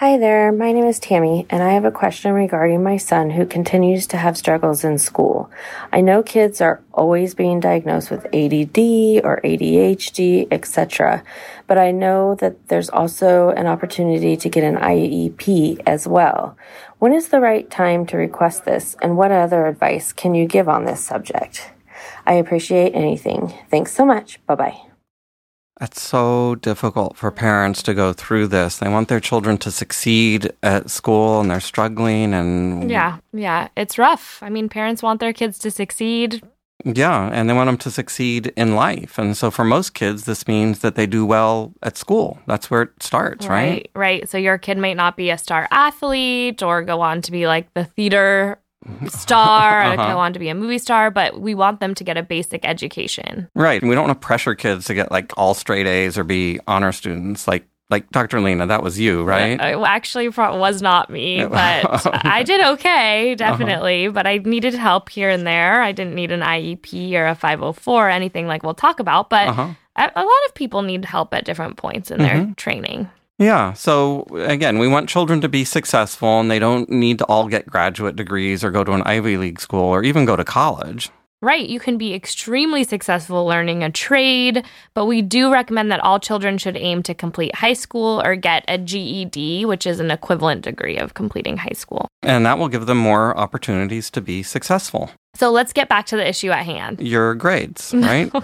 Hi there, my name is Tammy, and I have a question regarding my son who continues to have struggles in school. I know kids are always being diagnosed with ADD or ADHD, etc., but I know that there's also an opportunity to get an IEP as well. When is the right time to request this, and what other advice can you give on this subject? I appreciate anything. Thanks so much. Bye bye. It's so difficult for parents to go through this. They want their children to succeed at school and they're struggling and Yeah, yeah, it's rough. I mean, parents want their kids to succeed. Yeah, and they want them to succeed in life. And so for most kids this means that they do well at school. That's where it starts, right? Right, right. So your kid might not be a star athlete or go on to be like the theater star Uh-huh. go on to be a movie star, but we want them to get a basic education. Right. And we don't want to pressure kids to get like all straight A's or be honor students like like Dr. Lena, that was you, right? Uh, well, actually, was not me, but I did okay, definitely. But I needed help here and there. I didn't need an IEP or a 504 or anything like we'll talk about. But Uh-huh. a, a lot of people need help at different points in their training. Yeah. So again, we want children to be successful and they don't need to all get graduate degrees or go to an Ivy League school or even go to college. Right, you can be extremely successful learning a trade, but we do recommend that all children should aim to complete high school or get a GED, which is an equivalent degree of completing high school. And that will give them more opportunities to be successful. So let's get back to the issue at hand. Your grades, right?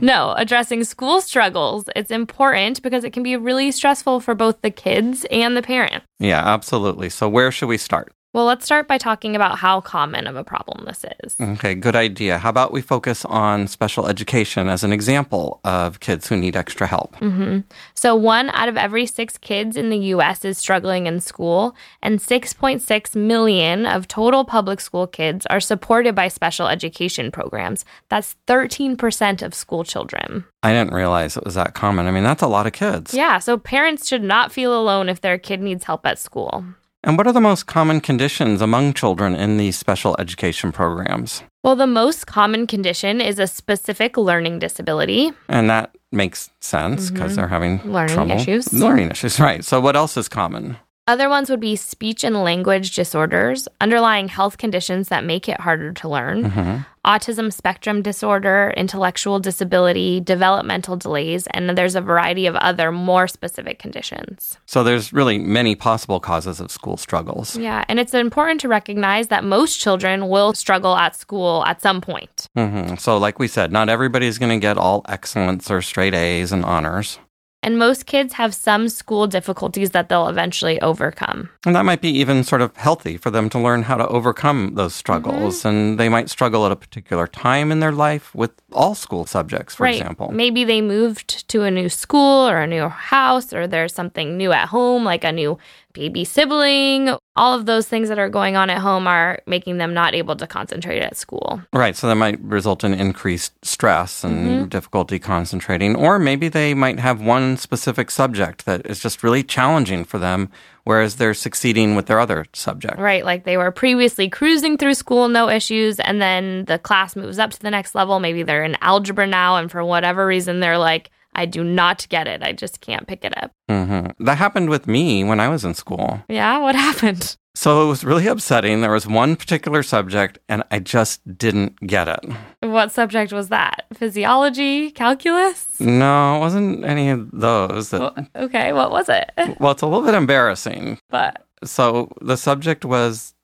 No, addressing school struggles. It's important because it can be really stressful for both the kids and the parent. yeah, absolutely. So where should we start? Well, let's start by talking about how common of a problem this is. Okay, good idea. How about we focus on special education as an example of kids who need extra help? Mm-hmm. So, one out of every six kids in the US is struggling in school, and 6.6 million of total public school kids are supported by special education programs. That's 13% of school children. I didn't realize it was that common. I mean, that's a lot of kids. Yeah, so parents should not feel alone if their kid needs help at school. And what are the most common conditions among children in these special education programs? Well, the most common condition is a specific learning disability. And that makes sense because they're having Mm-hmm. Learning trouble. issues. Learning issues, right. So, what else is common? Other ones would be speech and language disorders, underlying health conditions that make it harder to learn, Mm-hmm. autism spectrum disorder, intellectual disability, developmental delays, and there's a variety of other more specific conditions. So, there's really many possible causes of school struggles. Yeah, and it's important to recognize that most children will struggle at school at some point. hmm So, like we said, not everybody's going to get all excellence or straight A's and honors. And most kids have some school difficulties that they'll eventually overcome. And that might be even sort of healthy for them to learn how to overcome those struggles. Mm-hmm. And they might struggle at a particular time in their life with all school subjects, for right. example. Maybe they moved to a new school or a new house, or there's something new at home, like a new baby sibling. All of those things that are going on at home are making them not able to concentrate at school. Right. So that might result in increased stress and Mm-hmm. difficulty concentrating. Or maybe they might have one specific subject that is just really challenging for them, whereas they're succeeding with their other subject. Right. Like they were previously cruising through school, no issues. And then the class moves up to the next level. Maybe they're in algebra now. And for whatever reason, they're like, I do not get it. I just can't pick it up. hmm That happened with me when I was in school. Yeah. What happened? So it was really upsetting. There was one particular subject, and I just didn't get it. What subject was that? Physiology? Calculus? No, it wasn't any of those. That, Well, okay. What was it? well, it's a little bit embarrassing. But So the subject was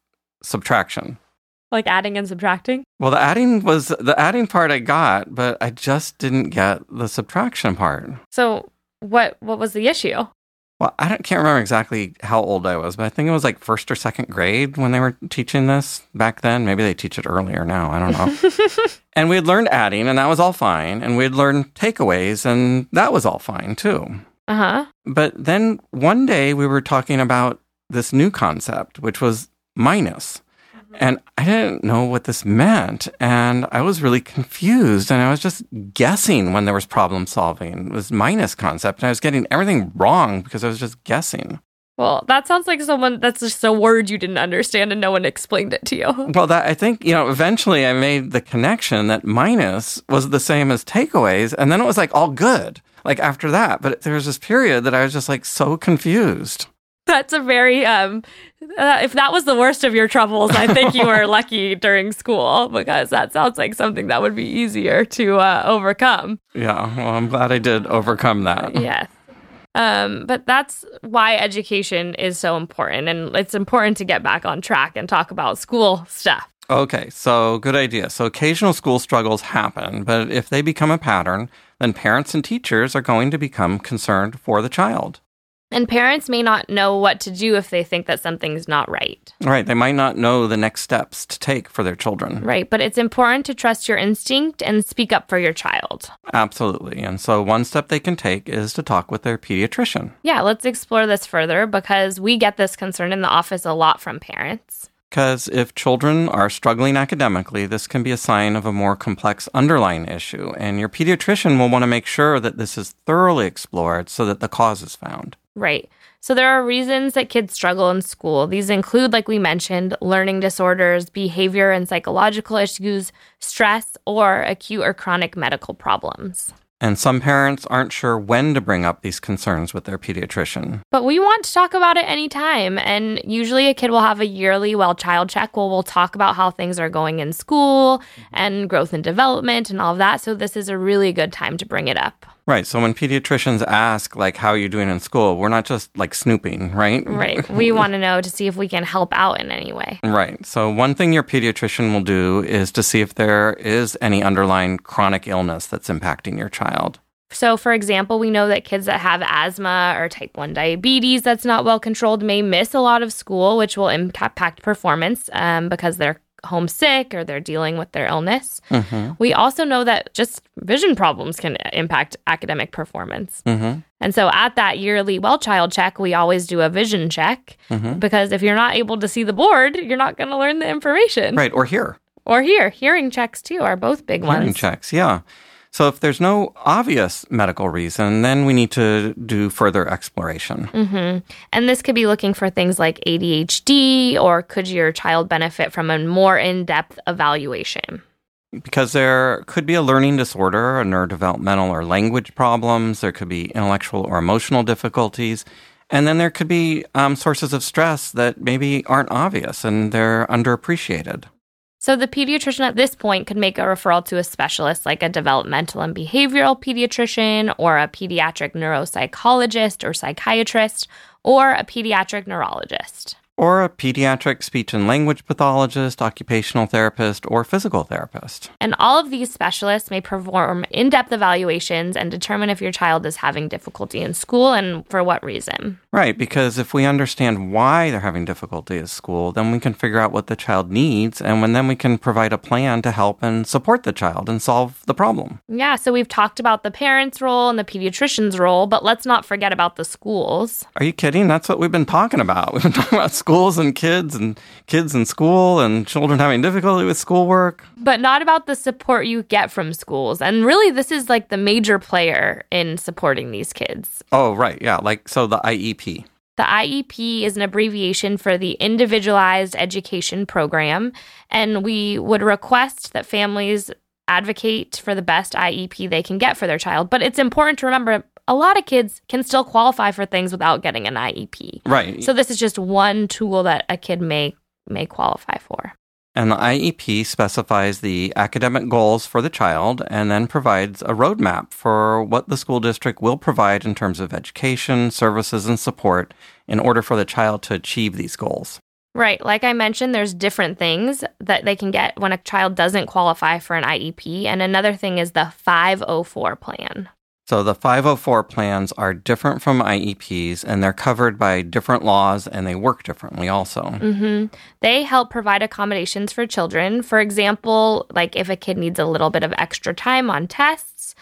subtraction. Like adding and subtracting? Well, the adding was the adding part I got, but I just didn't get the subtraction part. So what what was the issue? Well, I don't, can't remember exactly how old I was, but I think it was like first or second grade when they were teaching this back then. Maybe they teach it earlier now. I don't know. and we had learned adding, and that was all fine. And we had learned takeaways, and that was all fine too. Uh-huh. But then one day we were talking about this new concept, which was minus. Mm-hmm. And I didn't know what this meant. And I was really confused. And I was just guessing when there was problem solving. It was minus concept. And I was getting everything wrong because I was just guessing. Well, that sounds like someone that's just a word you didn't understand and no one explained it to you. Well, that I think, you know, eventually I made the connection that minus was the same as takeaways. And then it was like all good, like after that. But there was this period that I was just like so confused. That's a very um uh, if that was the worst of your troubles, I think you were lucky during school because that sounds like something that would be easier to uh, overcome. Yeah, well, I'm glad I did overcome that. Yes. Um, but that's why education is so important, and it's important to get back on track and talk about school stuff. Okay, so good idea. So occasional school struggles happen, but if they become a pattern, then parents and teachers are going to become concerned for the child. And parents may not know what to do if they think that something's not right. Right. They might not know the next steps to take for their children. Right. But it's important to trust your instinct and speak up for your child. Absolutely. And so one step they can take is to talk with their pediatrician. Yeah, let's explore this further because we get this concern in the office a lot from parents. Because if children are struggling academically, this can be a sign of a more complex underlying issue. And your pediatrician will want to make sure that this is thoroughly explored so that the cause is found. Right. So there are reasons that kids struggle in school. These include, like we mentioned, learning disorders, behavior and psychological issues, stress, or acute or chronic medical problems. And some parents aren't sure when to bring up these concerns with their pediatrician. But we want to talk about it anytime. And usually a kid will have a yearly well child check where we'll talk about how things are going in school and growth and development and all of that. So this is a really good time to bring it up. Right. So when pediatricians ask, like, how are you doing in school, we're not just like snooping, right? Right. We want to know to see if we can help out in any way. Right. So one thing your pediatrician will do is to see if there is any underlying chronic illness that's impacting your child. So, for example, we know that kids that have asthma or type 1 diabetes that's not well controlled may miss a lot of school, which will impact performance um, because they're homesick or they're dealing with their illness. Mm-hmm. We also know that just vision problems can impact academic performance. Mm-hmm. And so at that yearly well child check, we always do a vision check mm-hmm. because if you're not able to see the board, you're not going to learn the information. Right. Or hear. Or hear. Hearing checks too are both big Hearing ones. Hearing checks, yeah. So if there's no obvious medical reason, then we need to do further exploration. Mm-hmm. And this could be looking for things like ADHD, or could your child benefit from a more in depth evaluation? Because there could be a learning disorder, a neurodevelopmental or language problems, there could be intellectual or emotional difficulties. And then there could be um, sources of stress that maybe aren't obvious and they're underappreciated. So the pediatrician at this point could make a referral to a specialist like a developmental and behavioral pediatrician or a pediatric neuropsychologist or psychiatrist or a pediatric neurologist or a pediatric speech and language pathologist, occupational therapist, or physical therapist. And all of these specialists may perform in depth evaluations and determine if your child is having difficulty in school and for what reason. Right, because if we understand why they're having difficulty at school, then we can figure out what the child needs, and when then we can provide a plan to help and support the child and solve the problem. Yeah, so we've talked about the parents' role and the pediatrician's role, but let's not forget about the schools. Are you kidding? That's what we've been talking about. We've been talking about schools schools and kids and kids in school and children having difficulty with schoolwork. But not about the support you get from schools. And really, this is like the major player in supporting these kids. Oh, right. Yeah. Like, so the IEP. The IEP is an abbreviation for the Individualized Education Program. And we would request that families advocate for the best IEP they can get for their child. But it's important to remember a lot of kids can still qualify for things without getting an IEP. Right. So this is just one tool that a kid may may qualify for. And the IEP specifies the academic goals for the child and then provides a roadmap for what the school district will provide in terms of education, services, and support in order for the child to achieve these goals. Right. Like I mentioned, there's different things that they can get when a child doesn't qualify for an IEP. And another thing is the 504 plan. So the 504 plans are different from IEPs and they're covered by different laws and they work differently also. Mm-hmm. They help provide accommodations for children. For example, like if a kid needs a little bit of extra time on tests,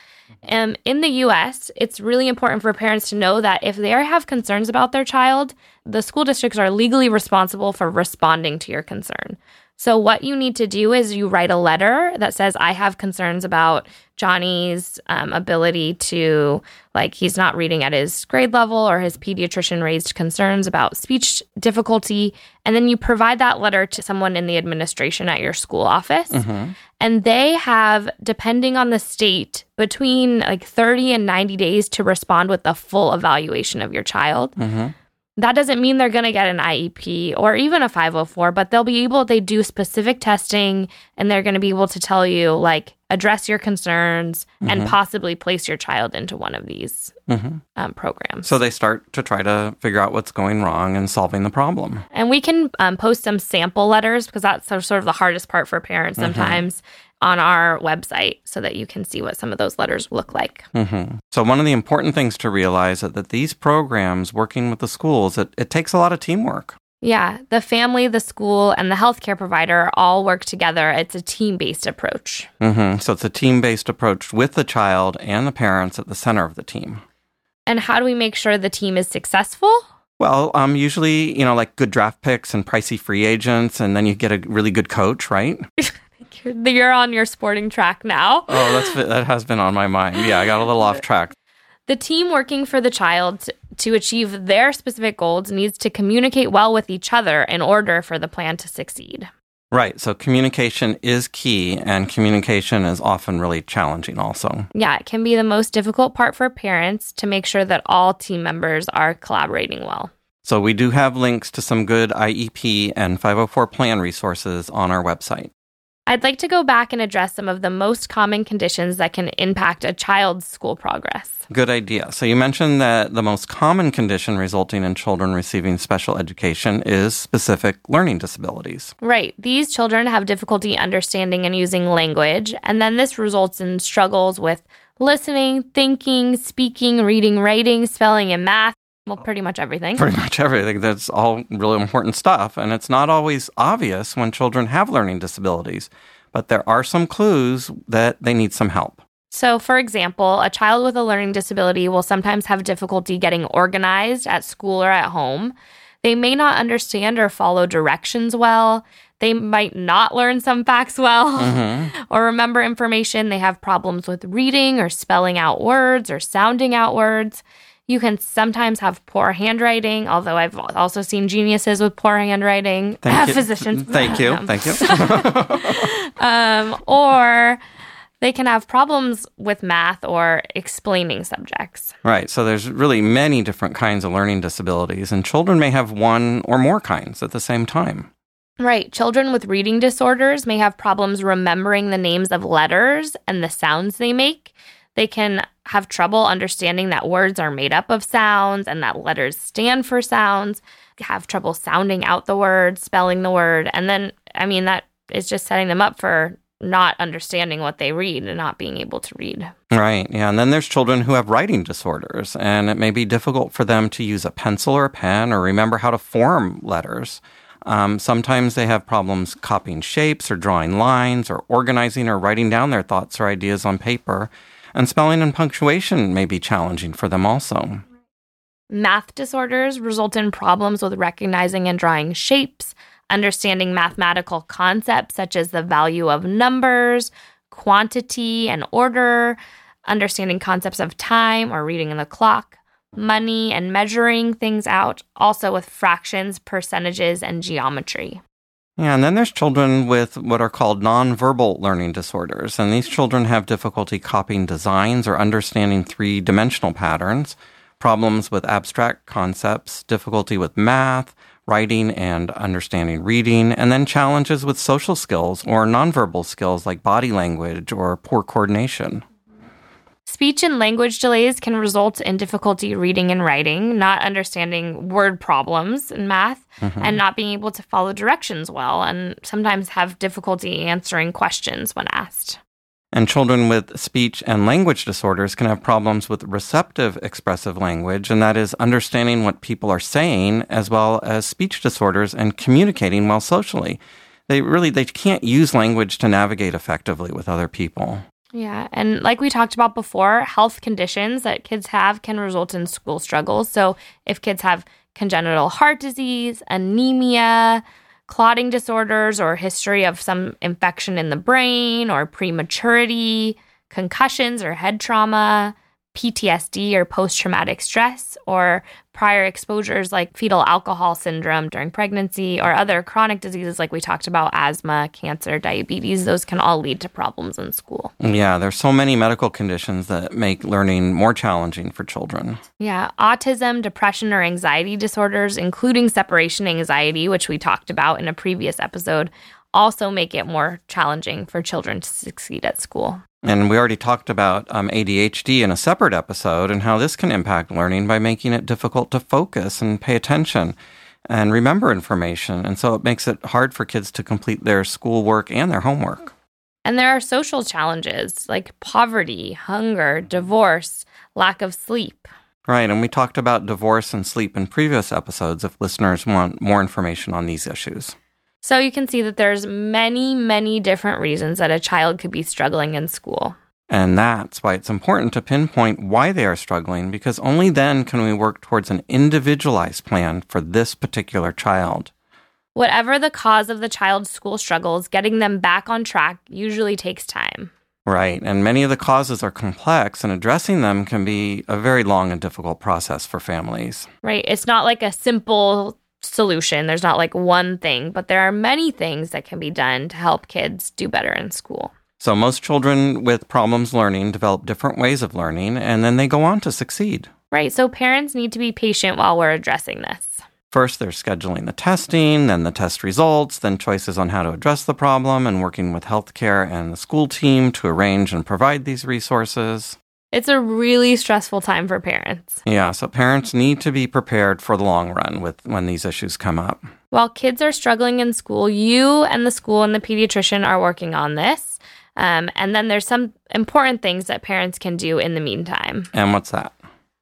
Um, in the US, it's really important for parents to know that if they have concerns about their child, the school districts are legally responsible for responding to your concern. So, what you need to do is you write a letter that says, I have concerns about Johnny's um, ability to, like, he's not reading at his grade level, or his pediatrician raised concerns about speech difficulty. And then you provide that letter to someone in the administration at your school office. Mm-hmm. And they have, depending on the state, between like 30 and 90 days to respond with a full evaluation of your child. Mm-hmm. That doesn't mean they're going to get an IEP or even a 504, but they'll be able, they do specific testing and they're going to be able to tell you, like, address your concerns and possibly place your child into one of these Mm-hmm. um, programs. So they start to try to figure out what's going wrong and solving the problem. And we can um, post some sample letters because that's sort of the hardest part for parents sometimes on our website so that you can see what some of those letters look like. hmm So one of the important things to realize is that these programs working with the schools, it, it takes a lot of teamwork. Yeah, the family, the school, and the healthcare provider all work together. It's a team based approach. hmm So it's a team-based approach with the child and the parents at the center of the team. And how do we make sure the team is successful? Well, um, usually, you know, like good draft picks and pricey free agents, and then you get a really good coach, right? You're on your sporting track now. Oh, that's that has been on my mind. Yeah, I got a little off track. The team working for the child to achieve their specific goals needs to communicate well with each other in order for the plan to succeed. Right. So communication is key, and communication is often really challenging. Also, Yeah, it can be the most difficult part for parents to make sure that all team members are collaborating well. so we do have links to some good IEP and 504 plan resources on our website. I'd like to go back and address some of the most common conditions that can impact a child's school progress. Good idea. So you mentioned that the most common condition resulting in children receiving special education is specific learning disabilities. Right. These children have difficulty understanding and using language, and then this results in struggles with listening, thinking, speaking, reading, writing, spelling, and math. Well, oh. pretty much everything. Pretty much everything. That's all really important stuff. And it's not always obvious when children have learning disabilities, but there are some clues that they need some help. So, for example, a child with a learning disability will sometimes have difficulty getting organized at school or at home. They may not understand or follow directions well. They might not learn some facts well mm-hmm. or remember information. They have problems with reading or spelling out words or sounding out words. You can sometimes have poor handwriting, although I've also seen geniuses with poor handwriting. Thank you. Physicians. Thank you. Thank you. um, or they can have problems with math or explaining subjects. right. So there's really many different kinds of learning disabilities, and children may have one or more kinds at the same time. Right. Children with reading disorders may have problems remembering the names of letters and the sounds they make. They can have trouble understanding that words are made up of sounds and that letters stand for sounds, have trouble sounding out the word, spelling the word. And then, I mean, that is just setting them up for not understanding what they read and not being able to read. Right. Yeah. And then there's children who have writing disorders, and it may be difficult for them to use a pencil or a pen or remember how to form letters. Um, sometimes they have problems copying shapes or drawing lines or organizing or writing down their thoughts or ideas on paper. And spelling and punctuation may be challenging for them also. Math disorders result in problems with recognizing and drawing shapes, understanding mathematical concepts such as the value of numbers, quantity, and order, understanding concepts of time or reading the clock, money, and measuring things out, also with fractions, percentages, and geometry. Yeah, and then there's children with what are called nonverbal learning disorders. And these children have difficulty copying designs or understanding three dimensional patterns, problems with abstract concepts, difficulty with math, writing and understanding reading, and then challenges with social skills or nonverbal skills like body language or poor coordination. Speech and language delays can result in difficulty reading and writing, not understanding word problems in math, mm-hmm. and not being able to follow directions well, and sometimes have difficulty answering questions when asked. And children with speech and language disorders can have problems with receptive expressive language, and that is understanding what people are saying, as well as speech disorders and communicating well socially. They really they can't use language to navigate effectively with other people. Yeah. And like we talked about before, health conditions that kids have can result in school struggles. So if kids have congenital heart disease, anemia, clotting disorders, or history of some infection in the brain, or prematurity, concussions or head trauma, PTSD or post traumatic stress, or prior exposures like fetal alcohol syndrome during pregnancy, or other chronic diseases like we talked about asthma, cancer, diabetes, those can all lead to problems in school. Yeah, there's so many medical conditions that make learning more challenging for children. Yeah, autism, depression, or anxiety disorders, including separation anxiety, which we talked about in a previous episode, also make it more challenging for children to succeed at school. And we already talked about um, ADHD in a separate episode and how this can impact learning by making it difficult to focus and pay attention and remember information. And so it makes it hard for kids to complete their schoolwork and their homework. And there are social challenges like poverty, hunger, divorce, lack of sleep. Right. And we talked about divorce and sleep in previous episodes if listeners want more information on these issues. So you can see that there's many, many different reasons that a child could be struggling in school. And that's why it's important to pinpoint why they are struggling because only then can we work towards an individualized plan for this particular child. Whatever the cause of the child's school struggles, getting them back on track usually takes time. Right. And many of the causes are complex, and addressing them can be a very long and difficult process for families. Right. It's not like a simple solution. There's not like one thing, but there are many things that can be done to help kids do better in school. So, most children with problems learning develop different ways of learning, and then they go on to succeed. Right. So, parents need to be patient while we're addressing this. First, they're scheduling the testing, then the test results, then choices on how to address the problem, and working with healthcare and the school team to arrange and provide these resources. It's a really stressful time for parents. Yeah, so parents need to be prepared for the long run with when these issues come up. While kids are struggling in school, you and the school and the pediatrician are working on this. Um, and then there's some important things that parents can do in the meantime. And what's that?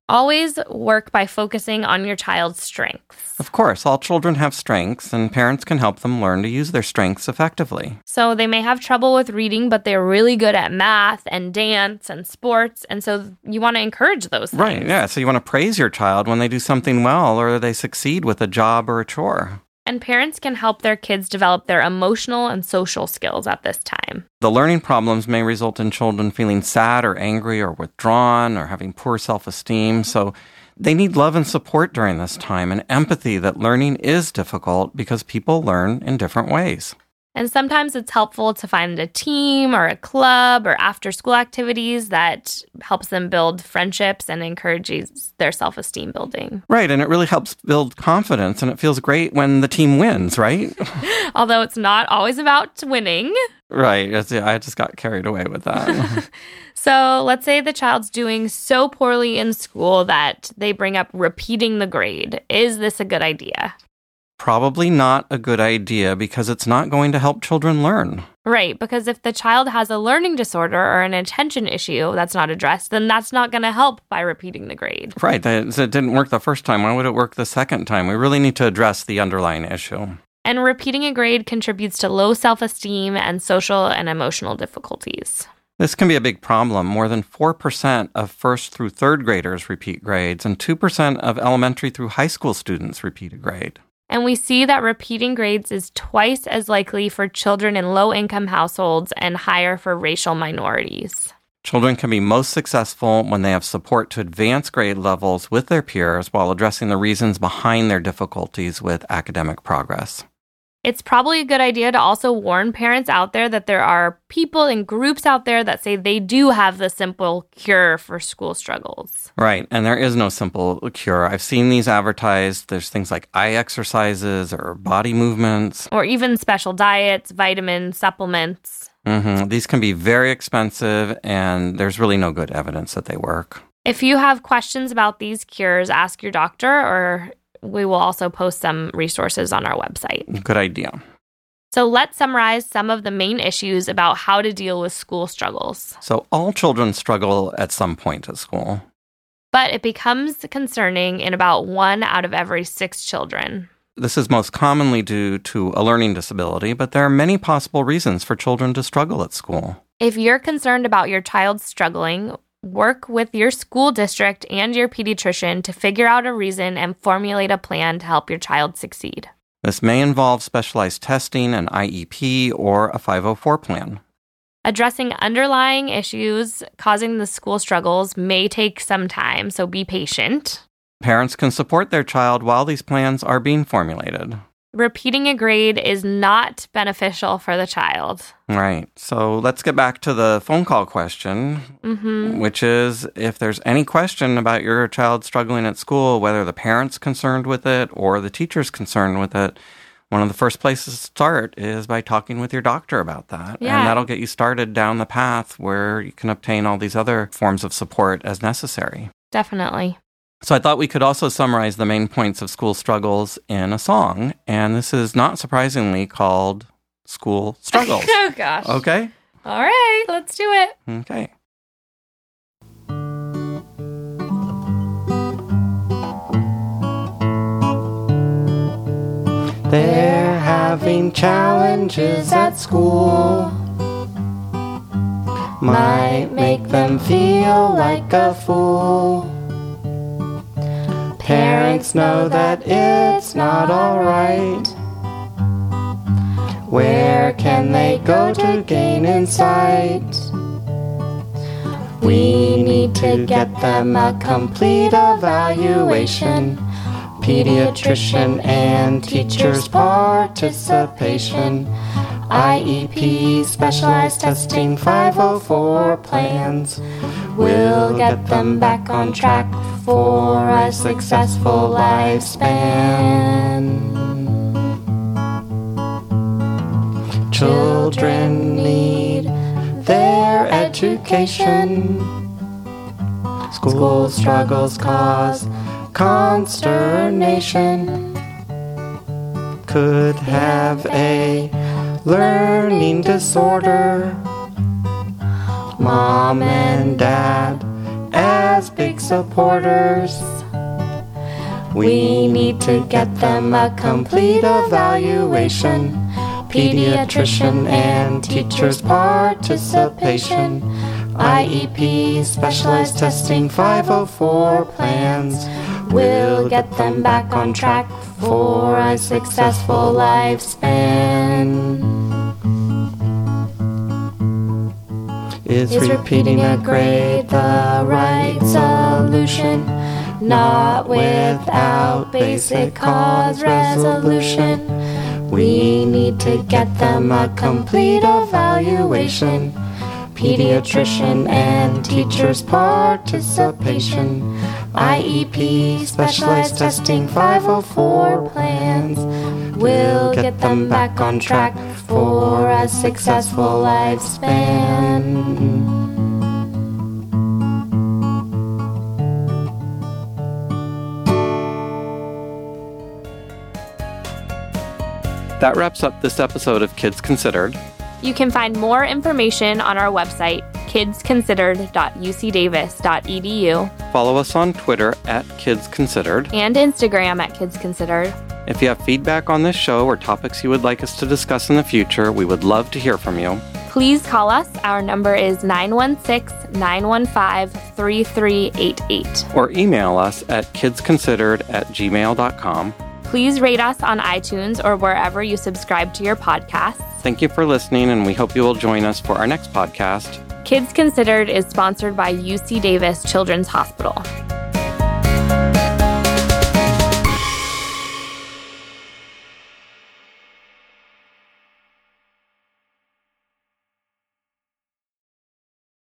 Always work by focusing on your child's strengths. Of course, all children have strengths, and parents can help them learn to use their strengths effectively. So they may have trouble with reading, but they're really good at math and dance and sports. And so you want to encourage those things. Right, yeah. So you want to praise your child when they do something well or they succeed with a job or a chore. And parents can help their kids develop their emotional and social skills at this time. The learning problems may result in children feeling sad or angry or withdrawn or having poor self esteem. So they need love and support during this time and empathy that learning is difficult because people learn in different ways. And sometimes it's helpful to find a team or a club or after school activities that helps them build friendships and encourages their self esteem building. Right. And it really helps build confidence. And it feels great when the team wins, right? Although it's not always about winning. Right. I just got carried away with that. so let's say the child's doing so poorly in school that they bring up repeating the grade. Is this a good idea? Probably not a good idea because it's not going to help children learn. Right, because if the child has a learning disorder or an attention issue that's not addressed, then that's not going to help by repeating the grade. Right, it didn't work the first time. Why would it work the second time? We really need to address the underlying issue. And repeating a grade contributes to low self esteem and social and emotional difficulties. This can be a big problem. More than 4% of first through third graders repeat grades, and 2% of elementary through high school students repeat a grade. And we see that repeating grades is twice as likely for children in low income households and higher for racial minorities. Children can be most successful when they have support to advance grade levels with their peers while addressing the reasons behind their difficulties with academic progress. It's probably a good idea to also warn parents out there that there are people and groups out there that say they do have the simple cure for school struggles. Right. And there is no simple cure. I've seen these advertised. There's things like eye exercises or body movements, or even special diets, vitamins, supplements. Mm-hmm. These can be very expensive, and there's really no good evidence that they work. If you have questions about these cures, ask your doctor or we will also post some resources on our website. Good idea. So let's summarize some of the main issues about how to deal with school struggles. So, all children struggle at some point at school. But it becomes concerning in about one out of every six children. This is most commonly due to a learning disability, but there are many possible reasons for children to struggle at school. If you're concerned about your child struggling, work with your school district and your pediatrician to figure out a reason and formulate a plan to help your child succeed. This may involve specialized testing, an IEP, or a 504 plan. Addressing underlying issues causing the school struggles may take some time, so be patient. Parents can support their child while these plans are being formulated. Repeating a grade is not beneficial for the child. Right. So let's get back to the phone call question, hmm which is if there's any question about your child struggling at school, whether the parent's concerned with it or the teacher's concerned with it, one of the first places to start is by talking with your doctor about that. Yeah. And that'll get you started down the path where you can obtain all these other forms of support as necessary. Definitely. So I thought we could also summarize the main points of school struggles in a song. And this is not surprisingly called School Struggles. oh, gosh. Okay? All right, let's do it. Okay. They're having challenges at school. Might make them feel like a fool. Parents know that it's not alright. Where can they go to gain insight? We need to get them a complete evaluation. Pediatrician and teachers' participation. IEP, specialized testing, 504 plans. We'll get them back on track for a successful lifespan. Children need their education. School struggles cause consternation. Could have a learning disorder. Mom and dad big supporters. We need to get them a complete evaluation. Pediatrician and teachers' participation. IEP, specialized testing, 504 plans. We'll get them back on track for a successful lifespan. Is repeating a grade the right solution? Not without basic cause resolution. We need to get them a complete evaluation. Pediatrician and teachers' participation. IEP, specialized testing, 504 plans. We'll get them back on track for a successful lifespan. That wraps up this episode of Kids Considered. You can find more information on our website, kidsconsidered.ucdavis.edu, Follow us on Twitter at Kids Considered. and Instagram at Kids Considered. If you have feedback on this show or topics you would like us to discuss in the future, we would love to hear from you. Please call us. Our number is 916 915 3388. Or email us at kidsconsidered at gmail.com. Please rate us on iTunes or wherever you subscribe to your podcasts. Thank you for listening, and we hope you will join us for our next podcast. Kids Considered is sponsored by UC Davis Children's Hospital.